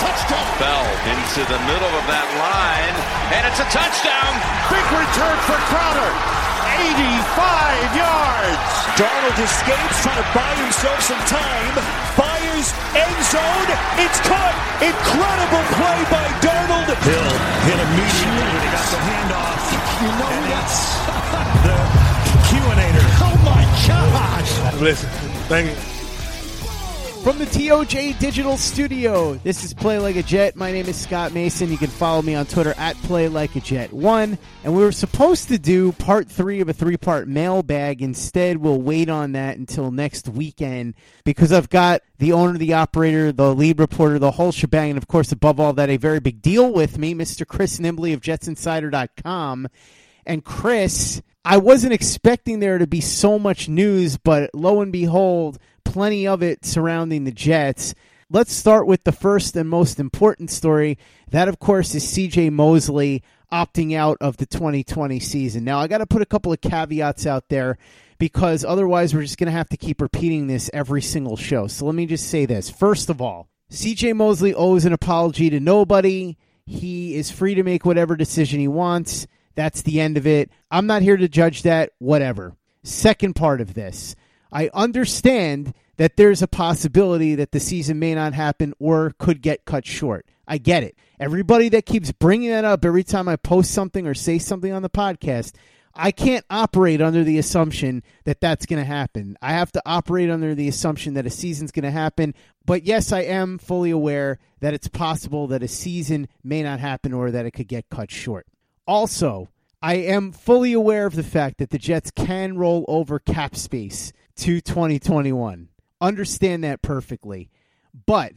touchdown. Bell into the middle of that line, and it's a touchdown. Big return for Crowder. 85 yards. Donald escapes, trying to buy himself some time. Fires end zone. It's caught. Incredible play by Donald. Hill hit immediately when he got the handoff. You know and that's the QAnator. oh my gosh. Listen, thank you. From the TOJ Digital Studio, this is Play Like a Jet. My name is Scott Mason. You can follow me on Twitter at Play Like a Jet One. And we were supposed to do part three of a three part mailbag. Instead, we'll wait on that until next weekend because I've got the owner, the operator, the lead reporter, the whole shebang, and of course, above all that, a very big deal with me, Mr. Chris Nimbley of JetsInsider.com. And Chris, I wasn't expecting there to be so much news, but lo and behold, plenty of it surrounding the Jets. Let's start with the first and most important story. That, of course, is CJ Mosley opting out of the 2020 season. Now, I got to put a couple of caveats out there because otherwise we're just going to have to keep repeating this every single show. So let me just say this. First of all, CJ Mosley owes an apology to nobody. He is free to make whatever decision he wants. That's the end of it. I'm not here to judge that, whatever. Second part of this I understand that there's a possibility that the season may not happen or could get cut short. I get it. Everybody that keeps bringing that up every time I post something or say something on the podcast, I can't operate under the assumption that that's going to happen. I have to operate under the assumption that a season's going to happen. But yes, I am fully aware that it's possible that a season may not happen or that it could get cut short. Also, I am fully aware of the fact that the Jets can roll over cap space to 2021. Understand that perfectly. But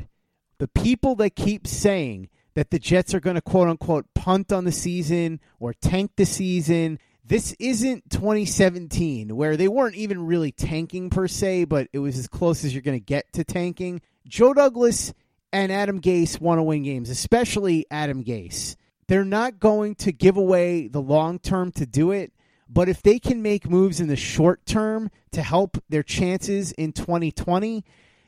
the people that keep saying that the Jets are going to quote unquote punt on the season or tank the season, this isn't 2017 where they weren't even really tanking per se, but it was as close as you're going to get to tanking. Joe Douglas and Adam Gase want to win games, especially Adam Gase. They're not going to give away the long term to do it. But if they can make moves in the short term to help their chances in 2020,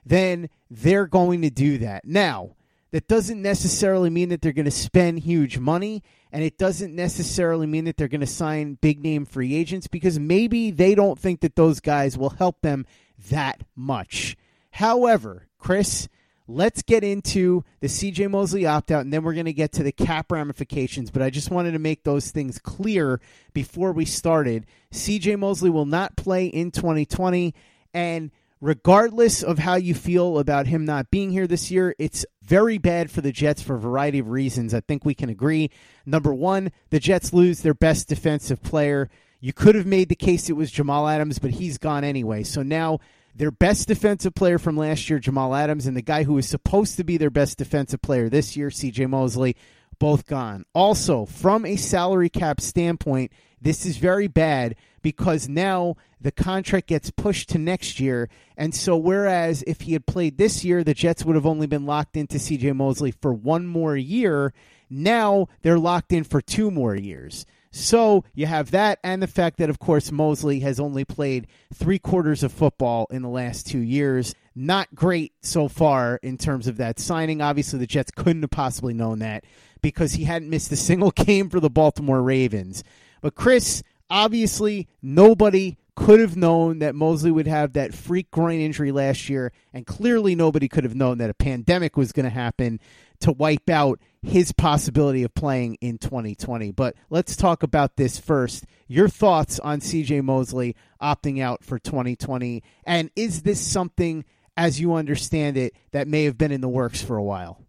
then they're going to do that. Now, that doesn't necessarily mean that they're going to spend huge money, and it doesn't necessarily mean that they're going to sign big name free agents because maybe they don't think that those guys will help them that much. However, Chris, let's get into the CJ Mosley opt out, and then we're going to get to the cap ramifications. But I just wanted to make those things clear before we started. CJ Mosley will not play in 2020, and regardless of how you feel about him not being here this year, it's very bad for the Jets for a variety of reasons. I think we can agree. Number one, the Jets lose their best defensive player. You could have made the case it was Jamal Adams, but he's gone anyway. So now their best defensive player from last year, Jamal Adams, and the guy who was supposed to be their best defensive player this year, CJ Mosley, both gone. Also, from a salary cap standpoint, this is very bad because now the contract gets pushed to next year. And so, whereas if he had played this year, the Jets would have only been locked into CJ Mosley for one more year. Now they're locked in for two more years. So you have that, and the fact that, of course, Mosley has only played three quarters of football in the last two years. Not great so far in terms of that signing. Obviously, the Jets couldn't have possibly known that because he hadn't missed a single game for the Baltimore Ravens. But, Chris, obviously, nobody could have known that Mosley would have that freak groin injury last year, and clearly nobody could have known that a pandemic was going to happen to wipe out his possibility of playing in 2020. But let's talk about this first. Your thoughts on CJ Mosley opting out for 2020, and is this something, as you understand it, that may have been in the works for a while?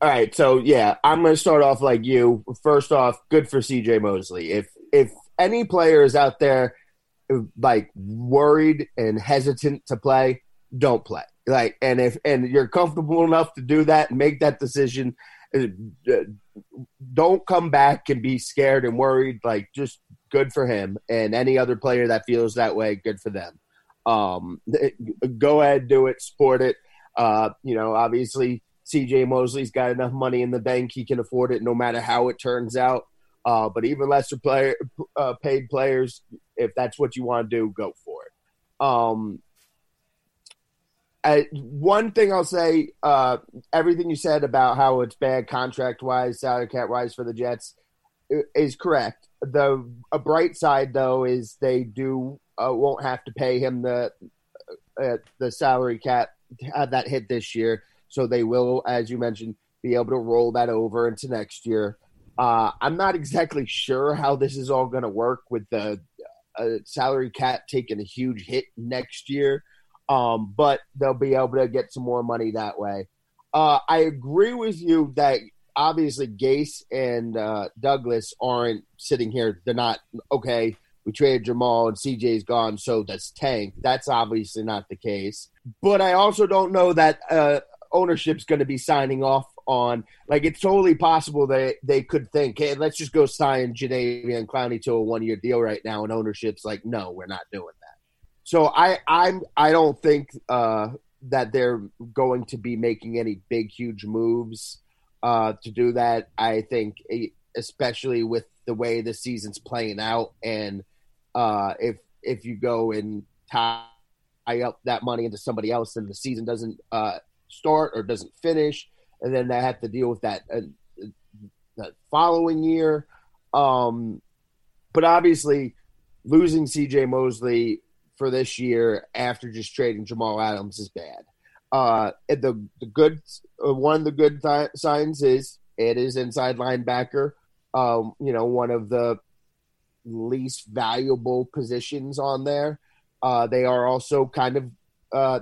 All right, so yeah, I'm going to start off like you. First off, good for CJ Mosley. If if any player is out there like worried and hesitant to play, don't play. Like, and if and you're comfortable enough to do that and make that decision, don't come back and be scared and worried. Like, just good for him. And any other player that feels that way, good for them. Um, go ahead, do it, support it. Uh, you know, obviously, CJ Mosley's got enough money in the bank; he can afford it, no matter how it turns out. Uh, but even lesser player uh, paid players, if that's what you want to do, go for it. Um, One thing I'll say, uh, everything you said about how it's bad contract wise, salary cap wise for the Jets is correct. The a bright side though is they do uh, won't have to pay him the uh, the salary cap had that hit this year, so they will, as you mentioned, be able to roll that over into next year. Uh, I'm not exactly sure how this is all going to work with the uh, salary cap taking a huge hit next year, um, but they'll be able to get some more money that way. Uh, I agree with you that obviously Gase and uh, Douglas aren't sitting here. They're not okay. We traded Jamal and CJ's gone, so that's Tank. That's obviously not the case. But I also don't know that uh, ownership's going to be signing off on. Like, it's totally possible that they could think, hey, let's just go sign Jadeveon Clowney to a one year deal right now, and ownership's like, no, we're not doing that. So I I'm I don't think uh, that they're going to be making any big huge moves uh, to do that. I think, especially with the way the season's playing out, and uh, if if you go and tie up that money into somebody else, and the season doesn't uh, start or doesn't finish, and then they have to deal with that uh, the following year. Um, but obviously, losing C.J. Mosley for this year after just trading Jamal Adams is bad. Uh, the the good uh, one of the good th- signs is it is inside linebacker. Um, you know, one of the least valuable positions on there. Uh, they are also kind of uh,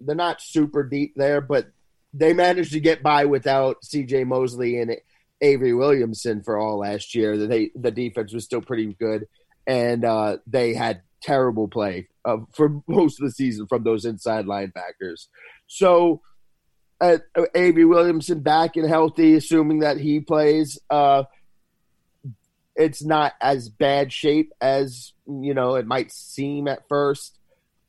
they're not super deep there, but they managed to get by without C.J. Mosley and Avery Williamson for all last year. They the defense was still pretty good, and uh, they had terrible play uh, for most of the season from those inside linebackers. So, uh, Avery Williamson back and healthy, assuming that he plays. Uh, it's not as bad shape as you know it might seem at first,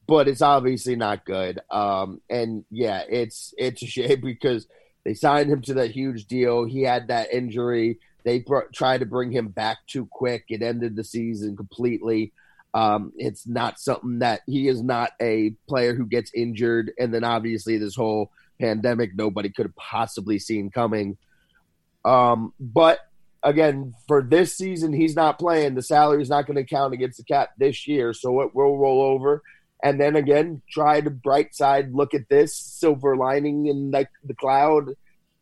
but it's obviously not good. Um, and yeah, it's it's a shame because they signed him to that huge deal. He had that injury. They br- tried to bring him back too quick. It ended the season completely. Um, it's not something that he is not a player who gets injured, and then obviously this whole pandemic nobody could have possibly seen coming. Um, but again, for this season, he's not playing. The salary is not going to count against the cap this year, so it will roll over. And then again, try to bright side look at this silver lining in like the cloud.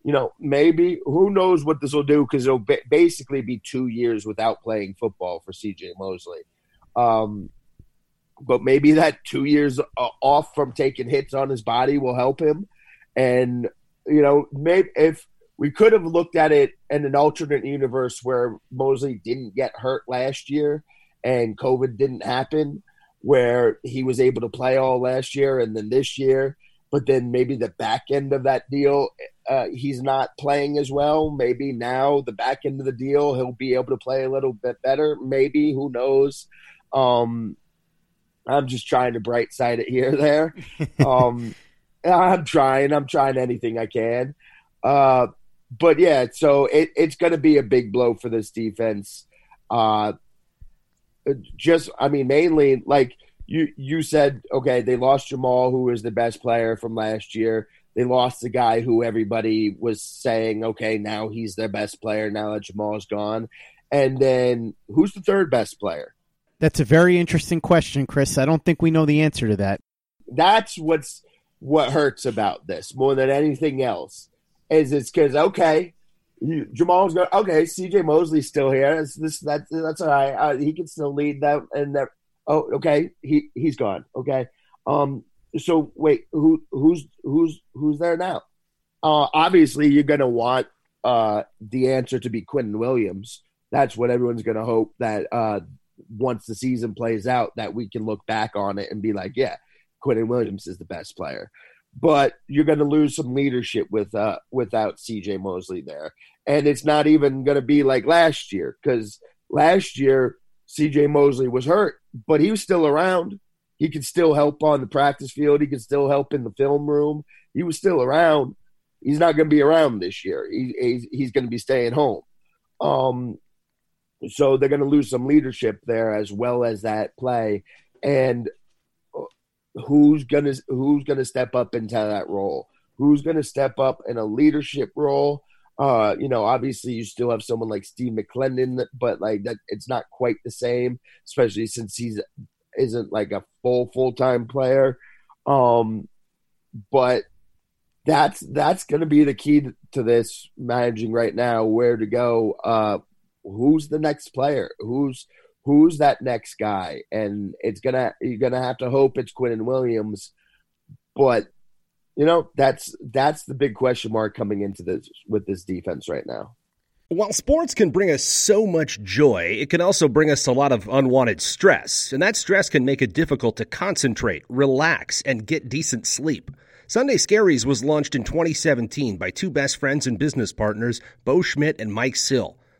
You know, maybe who knows what this will do because it'll basically be two years without playing football for CJ Mosley. Um, but maybe that two years uh, off from taking hits on his body will help him. And you know, maybe if we could have looked at it in an alternate universe where Mosley didn't get hurt last year and COVID didn't happen, where he was able to play all last year and then this year, but then maybe the back end of that deal, uh, he's not playing as well. Maybe now the back end of the deal, he'll be able to play a little bit better. Maybe, who knows? Um, I'm just trying to bright side it here, there. Um, I'm trying. I'm trying anything I can. Uh, but yeah, so it, it's going to be a big blow for this defense. Uh, just, I mean, mainly like you you said, okay, they lost Jamal, who was the best player from last year. They lost the guy who everybody was saying, okay, now he's their best player now that Jamal's gone. And then who's the third best player? That's a very interesting question, Chris. I don't think we know the answer to that. That's what's what hurts about this more than anything else. Is it's because okay, Jamal's going okay. C.J. Mosley's still here. That's this that's that's all right. Uh, he can still lead them and that. Oh, okay. He he's gone. Okay. Um. So wait, who who's who's who's there now? Uh, obviously, you're gonna want uh the answer to be Quinnen Williams. That's what everyone's gonna hope that uh once the season plays out that we can look back on it and be like, yeah, Quinnen Williams is the best player. but you're going to lose some leadership with uh, without CJ Mosley there. And it's not even going to be like last year because last year CJ Mosley was hurt, but he was still around. He could still help on the practice field. He could still help in the film room. He was still around. He's not going to be around this year. He, he's, he's going to be staying home. Um, so they're going to lose some leadership there as well as that play. And who's going to who's going to step up into that role? Who's going to step up in a leadership role? Uh, you know, obviously you still have someone like Steve McLendon, but like that, it's not quite the same, especially since he's isn't like a full full time player. Um, but that's that's going to be the key to this managing right now. Where to go? Uh, who's the next player? Who's who's that next guy? And it's gonna you're gonna have to hope it's Quinnen Williams, but you know that's that's the big question mark coming into this with this defense right now. While sports can bring us so much joy, it can also bring us a lot of unwanted stress, and that stress can make it difficult to concentrate, relax, and get decent sleep. Sunday Scaries was launched in 2017 by two best friends and business partners, Bo Schmidt and Mike Sill.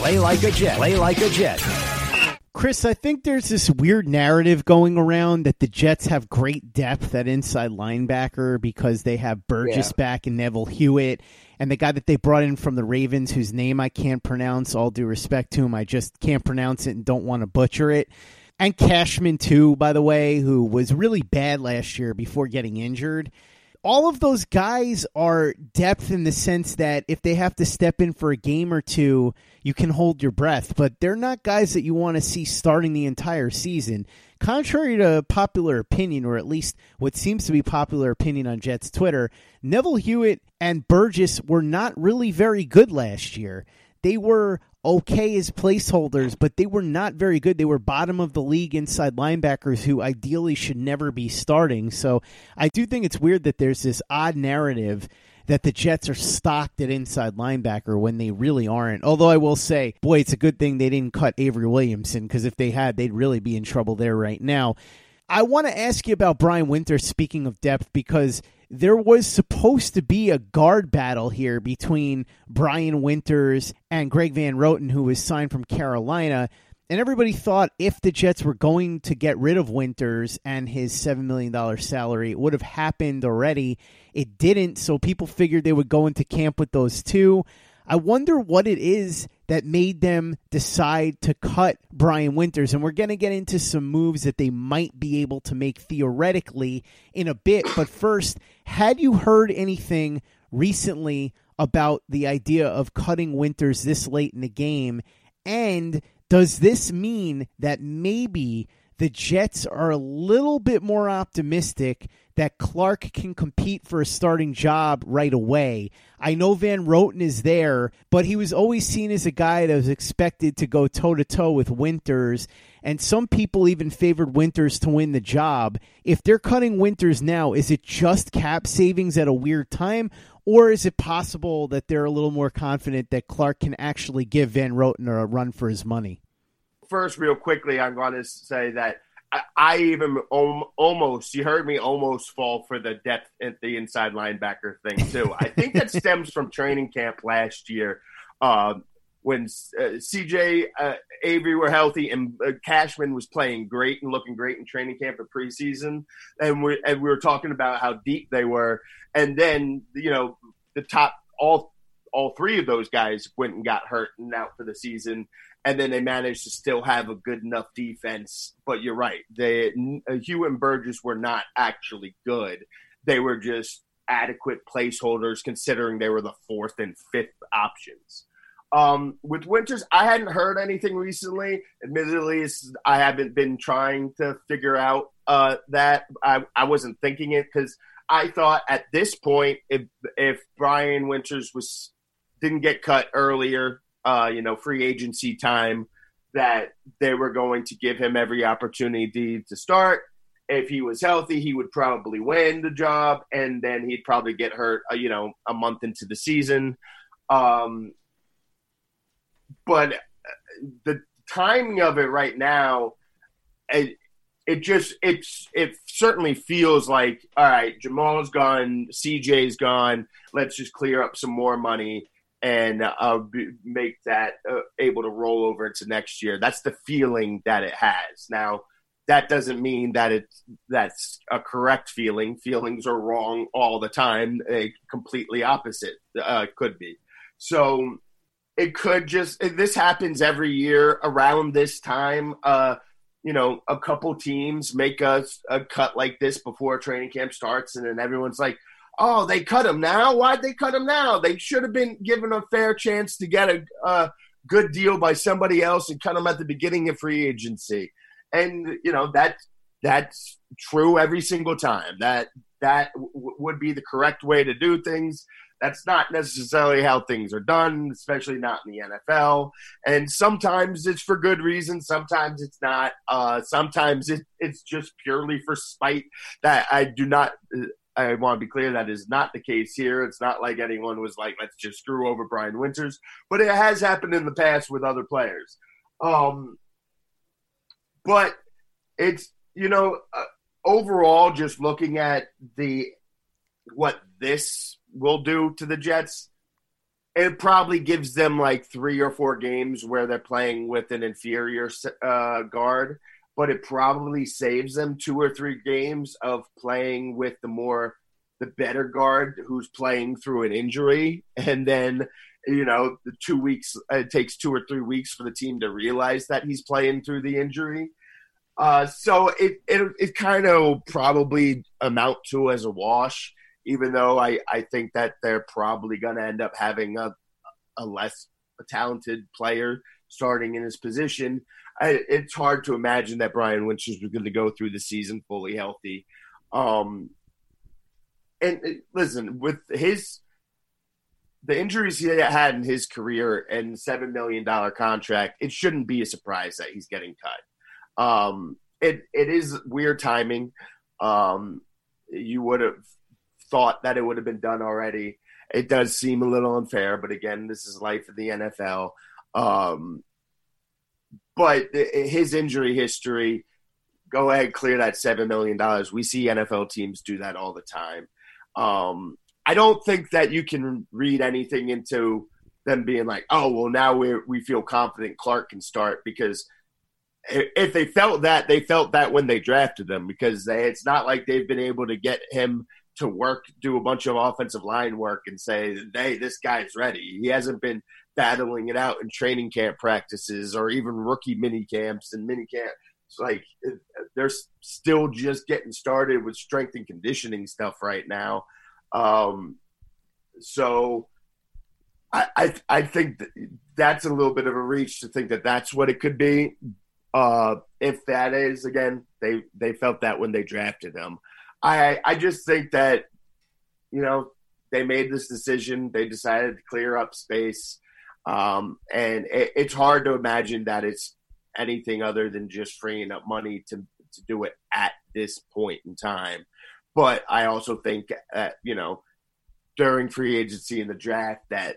Play like a Jet. Play like a Jet. Chris, I think there's this weird narrative going around that the Jets have great depth at inside linebacker because they have Burgess yeah. back and Neville Hewitt. And the guy that they brought in from the Ravens, whose name I can't pronounce, all due respect to him, I just can't pronounce it and don't want to butcher it. And Cashman, too, by the way, who was really bad last year before getting injured all of those guys are depth in the sense that if they have to step in for a game or two, you can hold your breath, but they're not guys that you want to see starting the entire season. Contrary to popular opinion, or at least what seems to be popular opinion on Jets Twitter, Neville Hewitt and Burgess were not really very good last year. They were okay as placeholders, but they were not very good. They were bottom of the league inside linebackers who ideally should never be starting. So I do think it's weird that there's this odd narrative that the Jets are stocked at inside linebacker when they really aren't. Although I will say, boy, it's a good thing they didn't cut Avery Williamson because if they had, they'd really be in trouble there right now. I want to ask you about Brian Winter, speaking of depth, because there was supposed to be a guard battle here between Brian Winters and Greg Van Roten, who was signed from Carolina. And everybody thought if the Jets were going to get rid of Winters and his $7 million salary, it would have happened already. It didn't, so people figured they would go into camp with those two. I wonder what it is that made them decide to cut Brian Winters. And we're going to get into some moves that they might be able to make theoretically in a bit. But first, had you heard anything recently about the idea of cutting Winters this late in the game? And does this mean that maybe the Jets are a little bit more optimistic that Clark can compete for a starting job right away. I know Van Roten is there, but he was always seen as a guy that was expected to go toe to toe with Winters, and some people even favored Winters to win the job. If they're cutting Winters now, is it just cap savings at a weird time, or is it possible that they're a little more confident that Clark can actually give Van Roten a run for his money? first, real quickly, I'm going to say that I, I even almost, you heard me almost fall for the depth at the inside linebacker thing, too. I think that stems from training camp last year. Uh, when uh, CJ uh, Avery were healthy and uh, Cashman was playing great and looking great in training camp and preseason, and we and we were talking about how deep they were, and then you know the top all all three of those guys went and got hurt and out for the season, and then they managed to still have a good enough defense. But you're right, they uh, Hugh and Burgess were not actually good; they were just adequate placeholders, considering they were the fourth and fifth options. Um, with Winters, I hadn't heard anything recently. Admittedly, I haven't been trying to figure out uh, that. I, I wasn't thinking it because I thought at this point, if if Brian Winters was didn't get cut earlier, uh, you know, free agency time, that they were going to give him every opportunity to start. If he was healthy, he would probably win the job, and then he'd probably get hurt, uh, you know, a month into the season. Um, but uh, the timing of it right now, it, it just it's it certainly feels like all right, Jamal's gone, CJ's gone. Let's just clear up some more money and uh, be, make that uh, able to roll over into next year. That's the feeling that it has. Now, that doesn't mean that it's that's a correct feeling. Feelings are wrong all the time. A completely opposite uh, could be. So it could just this happens every year around this time. Uh, you know, a couple teams make a, a cut like this before training camp starts, and then everyone's like, oh, they cut him now. Why'd they cut him now? They should have been given a fair chance to get a, a good deal by somebody else and cut him at the beginning of free agency. And you know that that's true every single time. That that w- would be the correct way to do things. That's not necessarily how things are done, especially not in the NFL. And sometimes it's for good reason, sometimes it's not. Uh, sometimes it, it's just purely for spite. That I do not I want to be clear that is not the case here. It's not like anyone was like, let's just screw over Brian Winters, but it has happened in the past with other players. Um, but it's you know uh, overall, just looking at the what this will do to the Jets, it probably gives them like three or four games where they're playing with an inferior uh, guard but it probably saves them two or three games of playing with the more the better guard who's playing through an injury. And then you know the two weeks it takes two or three weeks for the team to realize that he's playing through the injury. Uh, so it it, it kind of probably amount to as a wash even though i i think that they're probably going to end up having a a less talented player starting in his position I, it's hard to imagine that Brian Winters was going to go through the season fully healthy. Um, and uh, listen, with his the injuries he had in his career and seven million dollar contract, it shouldn't be a surprise that he's getting cut. Um, it it is weird timing. Um, you would have thought that it would have been done already. It does seem a little unfair, but again, this is life of the NFL. Um, but his injury history, go ahead, clear that $7 million. We see NFL teams do that all the time. Um, I don't think that you can read anything into them being like, oh, well, now we we feel confident Clark can start because if they felt that, they felt that when they drafted them because they, it's not like they've been able to get him to work, do a bunch of offensive line work, and say, "Hey, this guy's ready." He hasn't been battling it out in training camp practices or even rookie mini camps and mini camp. It's like they're still just getting started with strength and conditioning stuff right now. Um, so I, I, I think that that's a little bit of a reach to think that that's what it could be. Uh, if that is again, they they felt that when they drafted him. I I just think that you know they made this decision. They decided to clear up space, um, and it, it's hard to imagine that it's anything other than just freeing up money to to do it at this point in time. But I also think that you know during free agency and the draft that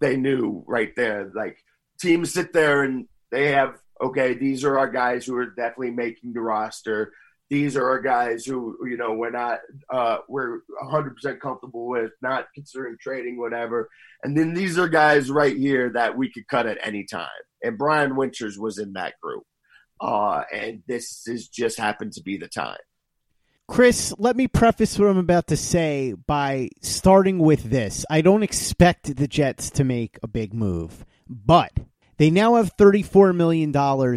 they knew right there, like teams sit there and they have okay, these are our guys who are definitely making the roster these are our guys who you know we're not uh, we're 100% comfortable with not considering trading whatever. And then these are guys right here that we could cut at any time. And brian winters was in that group. Uh, and this is just happened to be the time. Chris, let me preface what I'm about to say by starting with this. I don't expect the Jets to make a big move, but they now have $34 million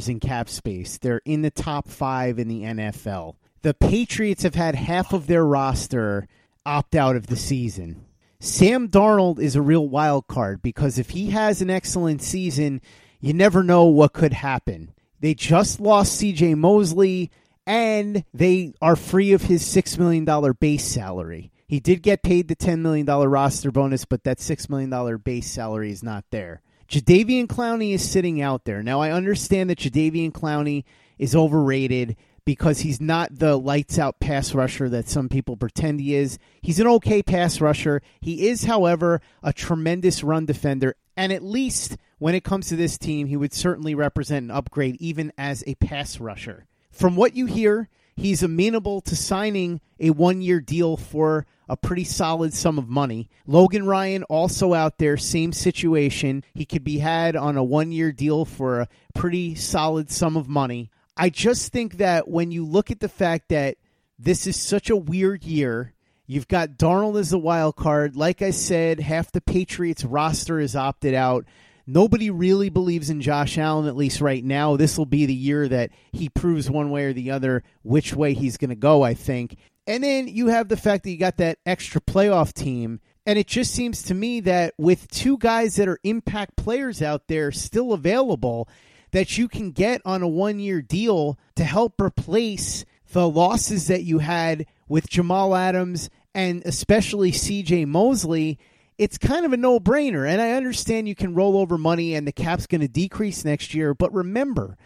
in cap space. They're in the top five in the NFL. The Patriots have had half of their roster opt out of the season. Sam Darnold is a real wild card because if he has an excellent season, you never know what could happen. They just lost CJ Mosley and they are free of his $6 million base salary. He did get paid the $10 million roster bonus, but that $6 million base salary is not there. Jadeveon Clowney is sitting out there. Now, I understand that Jadeveon Clowney is overrated because he's not the lights out pass rusher that some people pretend he is. He's an okay pass rusher. He is, however, a tremendous run defender. And at least when it comes to this team, he would certainly represent an upgrade even as a pass rusher. From what you hear, he's amenable to signing a one year deal for a pretty solid sum of money. Logan Ryan also out there, same situation. He could be had on a one year deal for a pretty solid sum of money. I just think that when you look at the fact that this is such a weird year, you've got Darnold as a wild card. Like I said, half the Patriots roster is opted out. Nobody really believes in Josh Allen, at least right now. This will be the year that he proves one way or the other which way he's going to go, I think. And then you have the fact that you got that extra playoff team. And it just seems to me that with two guys that are impact players out there still available, that you can get on a one year deal to help replace the losses that you had with Jamal Adams and especially CJ Mosley. It's kind of a no brainer. And I understand you can roll over money and the cap's going to decrease next year. But remember,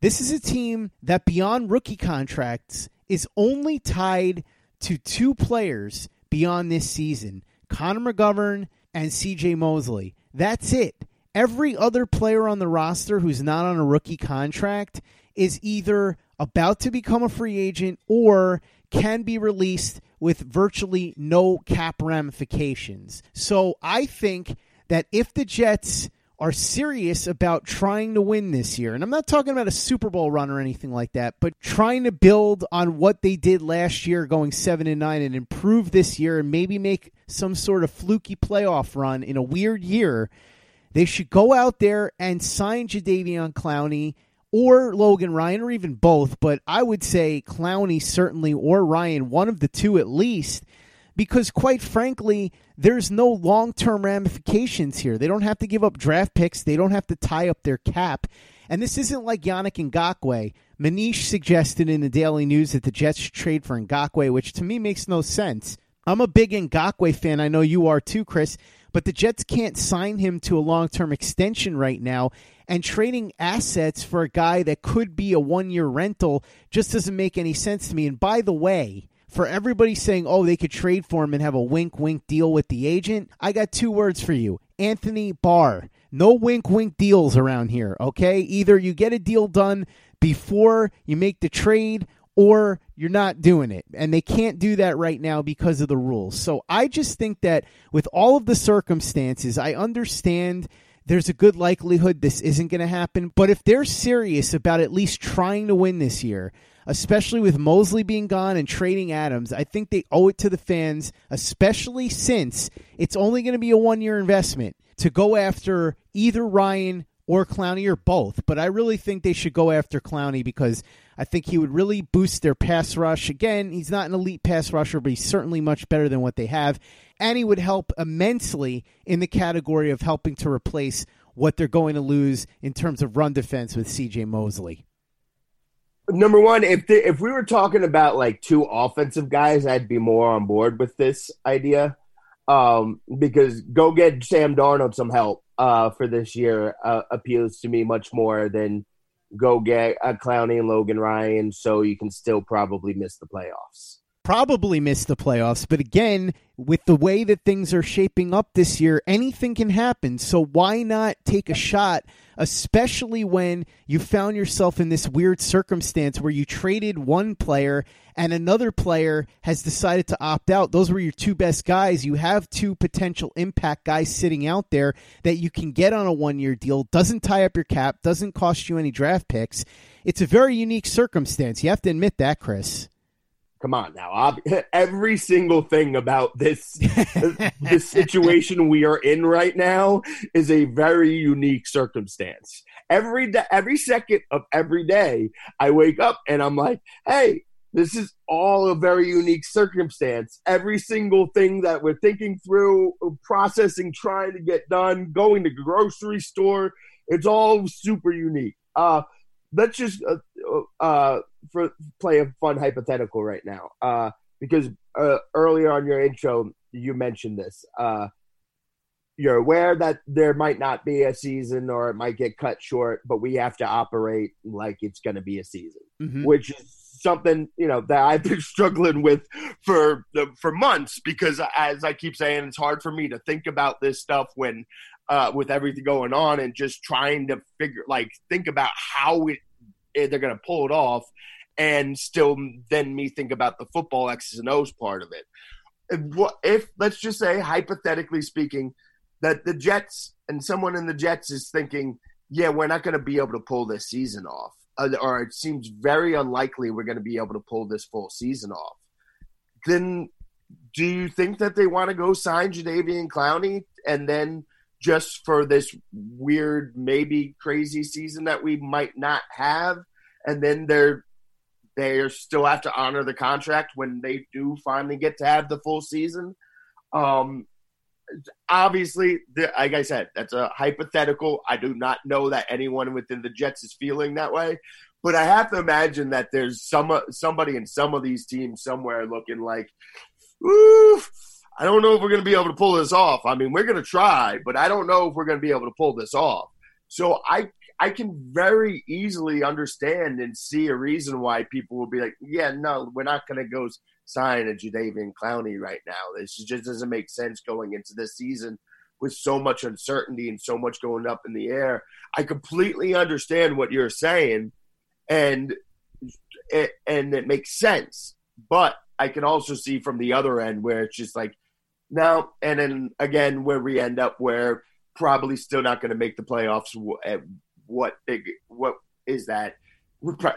this is a team that beyond rookie contracts is only tied to two players beyond this season Connor McGovern and CJ Mosley. That's it. Every other player on the roster who's not on a rookie contract is either about to become a free agent or can be released with virtually no cap ramifications. So I think that if the Jets are serious about trying to win this year, and I'm not talking about a Super Bowl run or anything like that, but trying to build on what they did last year, going seven and nine, and improve this year, and maybe make some sort of fluky playoff run in a weird year, they should go out there and sign Jadeveon Clowney or Logan Ryan, or even both. But I would say Clowney certainly, or Ryan, one of the two at least because quite frankly, there's no long term ramifications here. They don't have to give up draft picks, they don't have to tie up their cap. And this isn't like Yannick Ngakoue. Manish suggested in the Daily News that the Jets trade for Ngakoue, which to me makes no sense. I'm a big Ngakoue fan. I know you are too, Chris. But the Jets can't sign him to a long term extension right now. And trading assets for a guy that could be a one year rental just doesn't make any sense to me. And by the way, for everybody saying, oh, they could trade for him and have a wink wink deal with the agent, I got two words for you Anthony Barr. No wink wink deals around here, okay? Either you get a deal done before you make the trade or you're not doing it. And they can't do that right now because of the rules. So I just think that with all of the circumstances, I understand there's a good likelihood this isn't going to happen. But if they're serious about at least trying to win this year, especially with Mosley being gone and trading Adams. I think they owe it to the fans, especially since it's only going to be a one year investment to go after either Ryan or Clowney or both. But I really think they should go after Clowney because I think he would really boost their pass rush. Again, he's not an elite pass rusher, but he's certainly much better than what they have. And he would help immensely in the category of helping to replace what they're going to lose in terms of run defense with CJ Mosley. Number one, if the, if we were talking about like two offensive guys, I'd be more on board with this idea. Um, because go get Sam Darnold some help uh, for this year uh, appeals to me much more than go get a Clowney and Logan Ryan, so you can still probably miss the playoffs probably miss the playoffs. But again, with the way that things are shaping up this year, anything can happen. So why not take a shot, especially when you found yourself in this weird circumstance where you traded one player and another player has decided to opt out? Those were your two best guys. You have two potential impact guys sitting out there that you can get on a one year deal, doesn't tie up your cap, doesn't cost you any draft picks. It's a very unique circumstance. You have to admit that, Chris come on now every single thing about this this situation we are in right now is a very unique circumstance. Every day every second of every day i wake up and i'm like hey this is all a very unique circumstance. Every single thing that we're thinking through processing trying to get done going to the grocery store it's all super unique. Uh let's just uh, uh, for play a fun hypothetical right now, uh, because uh, earlier on your intro you mentioned this. Uh, you're aware that there might not be a season or it might get cut short, but we have to operate like it's going to be a season, mm-hmm. which is something you know that I've been struggling with for for months because, as I keep saying, it's hard for me to think about this stuff when uh, with everything going on and just trying to figure like think about how it Eh, they're going to pull it off, and still then me think about the football X's and O's part of it. If, if let's just say hypothetically speaking, that the Jets and someone in the Jets is thinking, yeah, we're not going to be able to pull this season off, uh, or it seems very unlikely we're going to be able to pull this full season off. Then, do you think that they want to go sign Jadeveon Clowney and then? Just for this weird, maybe crazy season that we might not have, and then they're they are still have to honor the contract when they do finally get to have the full season. Um, obviously, the, like I said, that's a hypothetical. I do not know that anyone within the Jets is feeling that way, but I have to imagine that there's some somebody in some of these teams somewhere looking like, oof I don't know if we're going to be able to pull this off. I mean, we're going to try, but I don't know if we're going to be able to pull this off. So I I can very easily understand and see a reason why people will be like, yeah, no, we're not going to go sign a Jadeveon Clowney right now. This just doesn't make sense going into this season with so much uncertainty and so much going up in the air. I completely understand what you're saying, and and it makes sense. But I can also see from the other end where it's just like – no, and then again, where we end up, where probably still not going to make the playoffs. What big? What is that?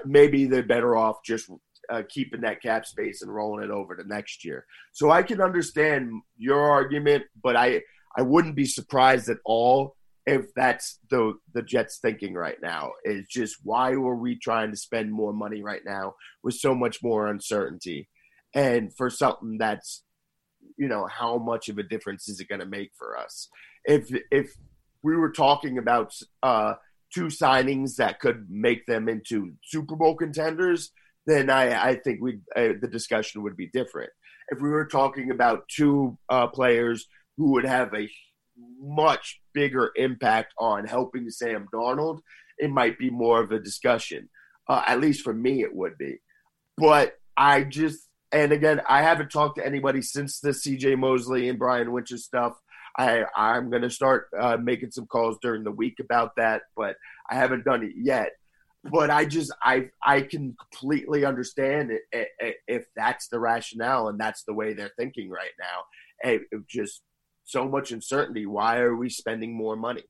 Maybe they're better off just uh, keeping that cap space and rolling it over to next year. So I can understand your argument, but I I wouldn't be surprised at all if that's the the Jets thinking right now. Is just why were we trying to spend more money right now with so much more uncertainty, and for something that's you know how much of a difference is it going to make for us if if we were talking about uh, two signings that could make them into Super Bowl contenders, then I, I think we uh, the discussion would be different. If we were talking about two uh, players who would have a much bigger impact on helping Sam Darnold, it might be more of a discussion. Uh, at least for me, it would be. But I just and again, I haven't talked to anybody since the CJ Mosley and Brian Winter stuff. I I'm going to start uh, making some calls during the week about that, but I haven't done it yet. But I just I I can completely understand it, if that's the rationale and that's the way they're thinking right now. Hey, just so much uncertainty. Why are we spending more money?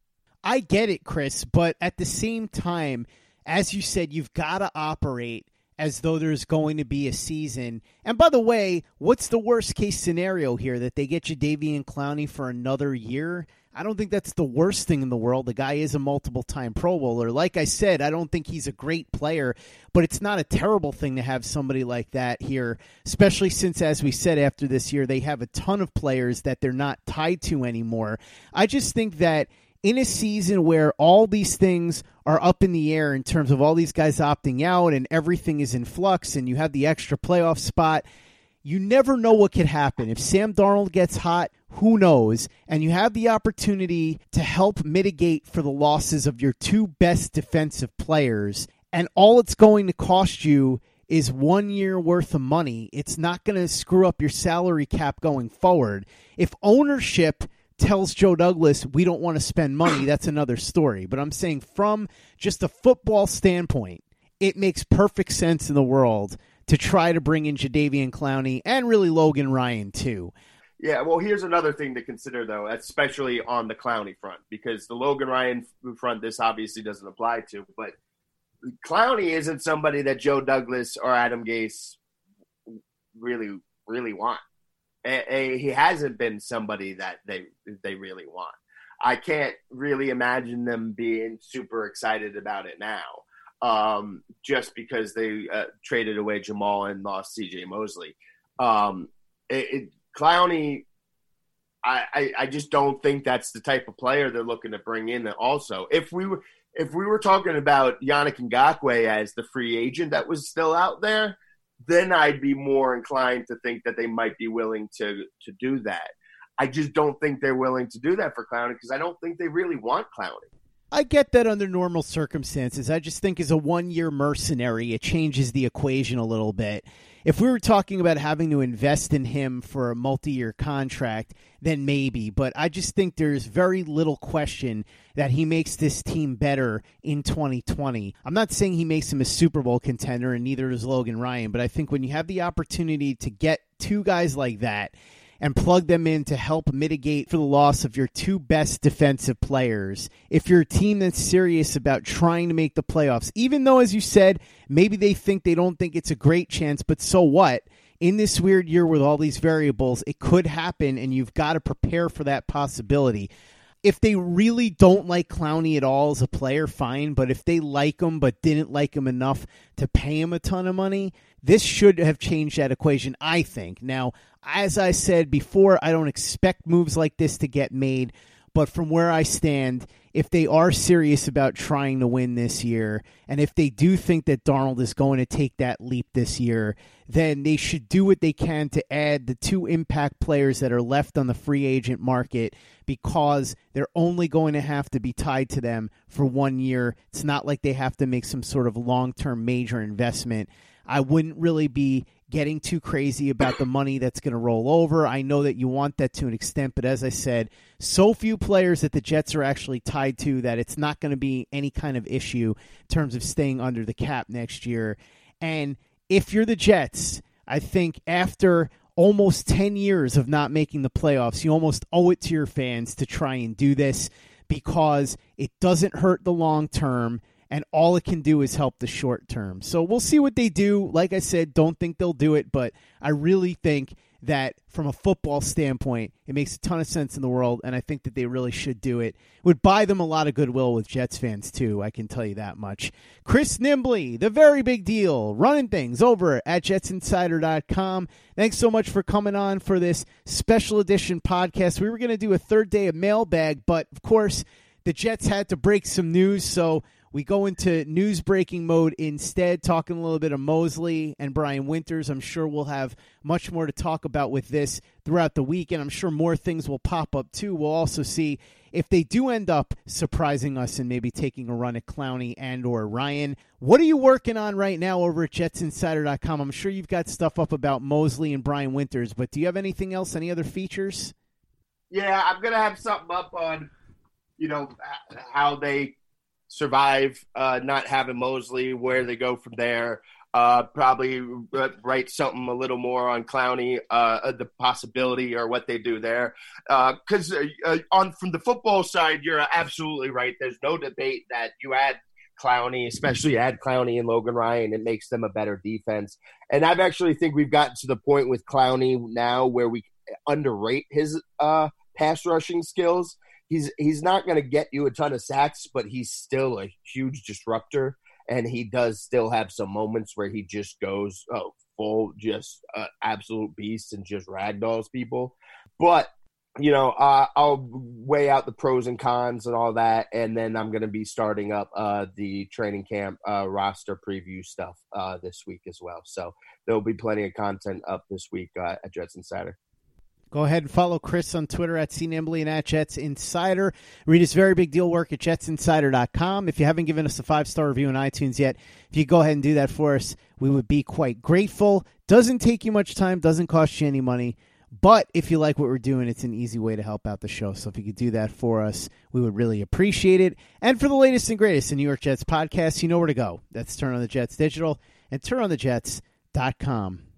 I get it, Chris, but at the same time, as you said, you've got to operate as though there's going to be a season. And by the way, what's the worst case scenario here? That they get Jadeveon Clowney for another year? I don't think that's the worst thing in the world. The guy is a multiple time Pro Bowler. Like I said, I don't think he's a great player, but it's not a terrible thing to have somebody like that here, especially since, as we said after this year, they have a ton of players that they're not tied to anymore. I just think that in a season where all these things are up in the air in terms of all these guys opting out and everything is in flux and you have the extra playoff spot, you never know what could happen. If Sam Darnold gets hot, who knows? And you have the opportunity to help mitigate for the losses of your two best defensive players. And all it's going to cost you is one year worth of money. It's not going to screw up your salary cap going forward. If ownership tells Joe Douglas we don't want to spend money, that's another story. But I'm saying from just a football standpoint, it makes perfect sense in the world to try to bring in Jadeveon Clowney and really Logan Ryan too. Yeah, well, here's another thing to consider, though, especially on the Clowney front, because the Logan Ryan front, this obviously doesn't apply to, but Clowney isn't somebody that Joe Douglas or Adam Gase really, really want. A, a, he hasn't been somebody that they they really want. I can't really imagine them being super excited about it now, um, just because they uh, traded away Jamal and lost C.J. Mosley. Um, it, it, Clowney, I, I, I just don't think that's the type of player they're looking to bring in. Also, if we were if we were talking about Yannick Ngakoue as the free agent that was still out there, then I'd be more inclined to think that they might be willing to to do that. I just don't think they're willing to do that for Clowney because I don't think they really want Clowney. I get that under normal circumstances. I just think as a one year mercenary, it changes the equation a little bit. If we were talking about having to invest in him for a multi year contract, then maybe. But I just think there's very little question that he makes this team better in 2020. I'm not saying he makes him a Super Bowl contender, and neither does Logan Ryan, but I think when you have the opportunity to get two guys like that, and plug them in to help mitigate for the loss of your two best defensive players. If you're a team that's serious about trying to make the playoffs, even though, as you said, maybe they think they don't think it's a great chance, but so what? In this weird year with all these variables, it could happen, and you've got to prepare for that possibility if they really don't like Clowney at all as a player, fine. But if they like him but didn't like him enough to pay him a ton of money, this should have changed that equation, I think. Now, as I said before, I don't expect moves like this to get made. But from where I stand, if they are serious about trying to win this year, and if they do think that Darnold is going to take that leap this year, then they should do what they can to add the two impact players that are left on the free agent market because they're only going to have to be tied to them for one year. It's not like they have to make some sort of long term major investment. I wouldn't really be getting too crazy about the money that's going to roll over. I know that you want that to an extent, but as I said, so few players that the Jets are actually tied to that it's not going to be any kind of issue in terms of staying under the cap next year. And if you're the Jets, I think after almost 10 years of not making the playoffs, you almost owe it to your fans to try and do this because it doesn't hurt the long term and all it can do is help the short term. So we'll see what they do. Like I said, don't think they'll do it, but I really think that from a football standpoint, it makes a ton of sense in the world, and I think that they really should do it. would buy them a lot of goodwill with Jets fans, too, I can tell you that much. Chris Nimbley, the very big deal, running things over at jetsinsider.com. Thanks so much for coming on for this special edition podcast. We were going to do a third day of mailbag, but of course, the Jets had to break some news, so we go into news breaking mode instead, talking a little bit of Mosley and Brian Winters. I'm sure we'll have much more to talk about with this throughout the week, and I'm sure more things will pop up too. We'll also see if they do end up surprising us and maybe taking a run at Clowney and or Ryan. What are you working on right now over at JetsInsider.com? I'm sure you've got stuff up about Mosley and Brian Winters, but do you have anything else? Any other features? Yeah, I'm gonna have something up on, you know, how they survive uh, not having Mosley, where they go from there. Uh, probably write something a little more on Clowney, uh, the possibility or what they do there. Because uh, uh, on from the football side, you're absolutely right. There's no debate that you add Clowney, especially add Clowney and Logan Ryan. It makes them a better defense. And I've actually think we've gotten to the point with Clowney now where we underrate his uh, pass rushing skills. He's he's not going to get you a ton of sacks, but he's still a huge disruptor, and he does still have some moments where he just goes oh, full, just uh, absolute beast and just ragdolls people. But you know, uh, I'll weigh out the pros and cons and all that, and then I'm going to be starting up uh, the training camp uh, roster preview stuff uh, this week as well. So there'll be plenty of content up this week uh, at Jets Insider. Go ahead and follow Chris on Twitter at CNimbley and at Jets Insider. Read his very big deal work at jetsinsider.com. If you haven't given us a five star review on iTunes yet, if you go ahead and do that for us, we would be quite grateful. Doesn't take you much time, doesn't cost you any money. But if you like what we're doing, it's an easy way to help out the show. So if you could do that for us, we would really appreciate it. And for the latest and greatest in New York Jets podcasts, you know where to go. That's Turn on the Jets Digital and turnonthejets.com.